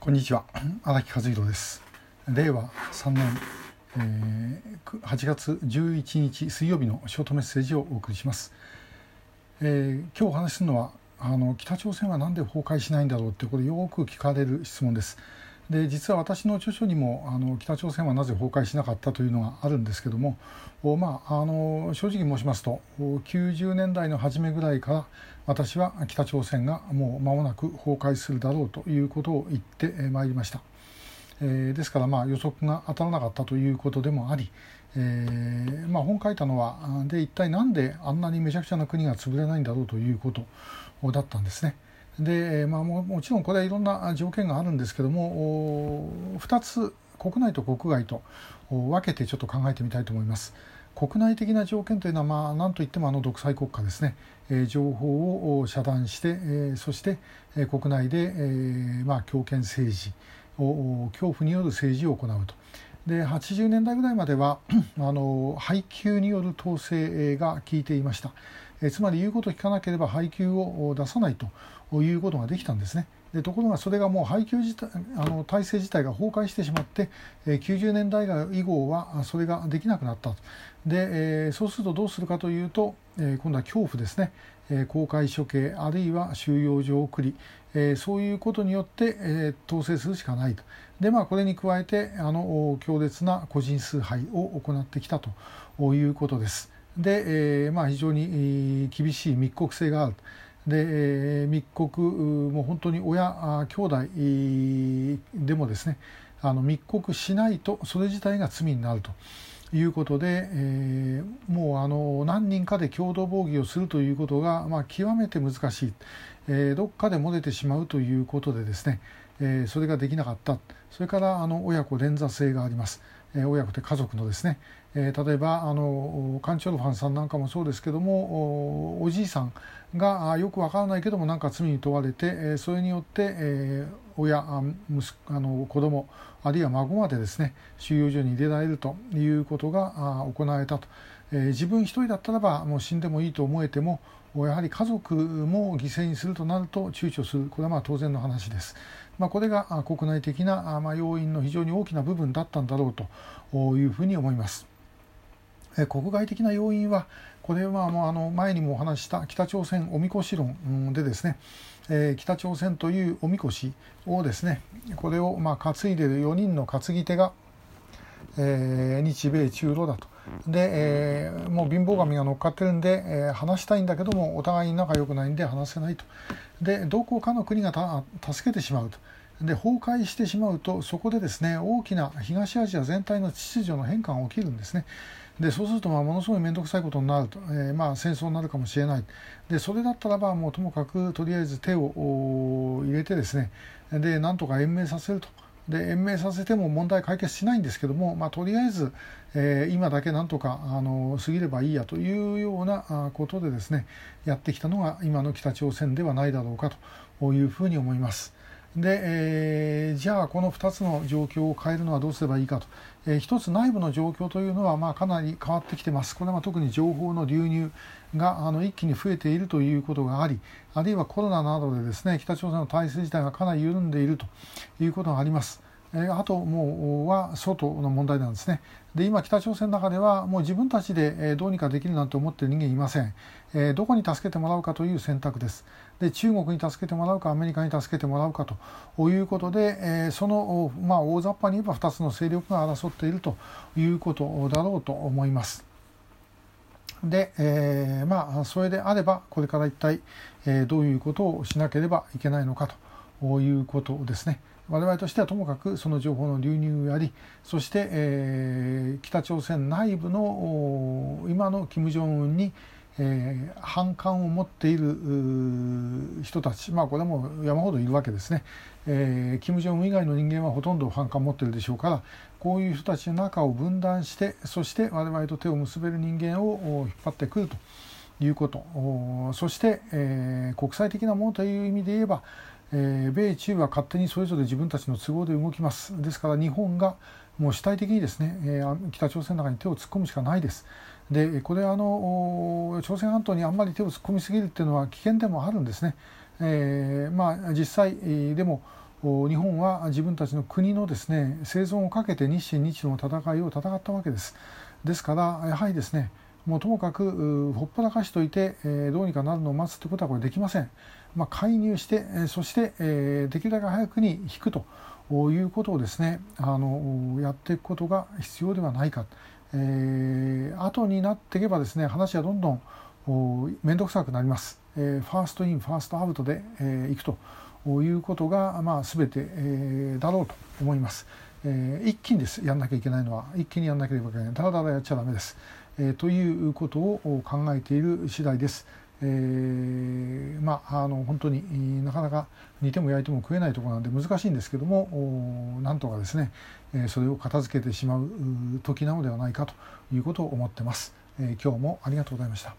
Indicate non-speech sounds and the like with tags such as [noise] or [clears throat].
こんにちは。荒木和弘です。令和3年、えー、8月11日水曜日のショートメッセージをお送りします、えー、今日お話しするのはあの北朝鮮は何で崩壊しないんだろうってこれよく聞かれる質問です。で実は私の著書にもあの北朝鮮はなぜ崩壊しなかったというのがあるんですけども、まあ、あの正直申しますと90年代の初めぐらいから私は北朝鮮がもう間もなく崩壊するだろうということを言ってまいりました。えー、ですからまあ予測が当たらなかったということでもあり、えーまあ、本書いたのはで一体何であんなにめちゃくちゃな国が潰れないんだろうということだったんですね。で、まあ、ももちろんこれはいろんな条件があるんですけども2つ国内と国外と分けてちょっと考えてみたいと思います。国内的な条件というのは、まあ、何といってもあの独裁国家ですね、えー、情報を遮断して、えー、そして、えー、国内で、えーまあ、強権政治を恐怖による政治を行うと。で80年代ぐらいまでは [clears throat] あの配給による統制が効いていました、えつまり言うことを聞かなければ配給を出さないということができたんですね。でところがそれがもう配給自体あの体制自体が崩壊してしまって、え90年代以後はそれができなくなった。で、えそうするとどうするかというと、え今度は恐怖ですね、公開処刑あるいは収容所送り、そういうことによって、統制するしかないとでまあこれに加えてあの強烈な個人崇拝を行ってきたということです。で、まあ非常に厳しい密告性がある。で密告も本当に親兄弟でもですねあの密告しないとそれ自体が罪になるということで、えー、もうあの何人かで共同防御をするということが、まあ、極めて難しい、えー、どっかで漏れてしまうということでですね、えー、それができなかった。それからあの親子連座性があります。え親子で家族のですね、え例えばあのカンチョルファンさんなんかもそうですけどもおじいさんがよくわからないけどもなんか罪に問われて、えそれによって、え親息あの子供あるいは孫までですね収容所に入れられるということが行われたと、え自分一人だったらばもう死んでもいいと思えてもやはり家族も犠牲にするとなると躊躇するこれはまあ当然の話です。まあ、これが国内的なまあ要因の非常に大きな部分だったんだろうというふうに思います。国外的な要因はこれはもうあの前にもお話した北朝鮮おみこし論でですね、え北朝鮮というおみこしをですねこれをまあ担いでいる4人の担ぎ手が、え日米中ロだと。で、えー、もう貧乏神が乗っかってるんで、えー、話したいんだけどもお互いに仲良くないんで話せないと。でどこかの国が助けてしまうと。で崩壊してしまうとそこでですね大きな東アジア全体の秩序の変化が起きるんですね。でそうするとまあものすごい面倒くさいことになると、えー、まあ戦争になるかもしれない。でそれだったらばもうともかくとりあえず手を入れてですね。でなんとか延命させると。で延命させても問題解決しないんですけども、まあ、とりあえず、えー、今だけなんとかあの過ぎればいいやというようなことでですねやってきたのが今の北朝鮮ではないだろうかというふうに思います。で、えー、じゃあこの2つの状況を変えるのはどうすればいいかと、えー、1つ内部の状況というのはまあかなり変わってきてます。これは特に情報の流入があの一気に増えているということがあり、あるいはコロナなどでですね北朝鮮の体制自体がかなり緩んでいるということがあります。えあともうは外の問題なんですね。で今北朝鮮の中ではもう自分たちでどうにかできるなんて思ってる人間いません、えどこに助けてもらうかという選択です。で中国に助けてもらうかアメリカに助けてもらうかということで、えその、まあ、大雑把に言えば2つの勢力が争っているということだろうと思います。で、えー、まあそれであればこれから一体、えどういうことをしなければいけないのかと。いうことですね。我々としてはともかくその情報の流入をやりそして、えー、北朝鮮内部の今の金正恩に、えー、反感を持っている人たちまあこれも山ほどいるわけですね、えー、金正恩以外の人間はほとんど反感を持っているでしょうからこういう人たちの中を分断してそして我々と手を結べる人間を引っ張ってくるということそして、えー、国際的なものという意味で言えばえー、米中は勝手にそれぞれ自分たちの都合で動きますですから日本がもう主体的にですね、えー、北朝鮮の中に手を突っ込むしかないです。でこれあの朝鮮半島にあんまり手を突っ込みすぎるっていうのは危険でもあるんですね。えー、まあ実際でも日本は自分たちの国のですね生存をかけて日清日露の戦いを戦ったわけです。ですからやはりですねもうともかくほっぽらかしといて、えー、どうにかなるのを待つということはこれできません。まあ、介入して、えそして、えー、できるだけ早くに引くということをですねあのやっていくことが必要ではないか、えー、後になっていけばですね話はどんどん面倒くさくなります、えー、ファーストインファーストアウトで、えー、いくということが、まあ、全て、えー、だろうと思います、えー、一気にです。やんなきゃいけないのは。一気にやんなければいけない。だらだらやっちゃダメです、えー、ということを考えている次第です、えー、まああの本当になかなか煮ても焼いても食えないところなんで難しいんですけどもなんとかですねえそれを片付けてしまう時なのではないかということを思ってます。今日もありがとうございました。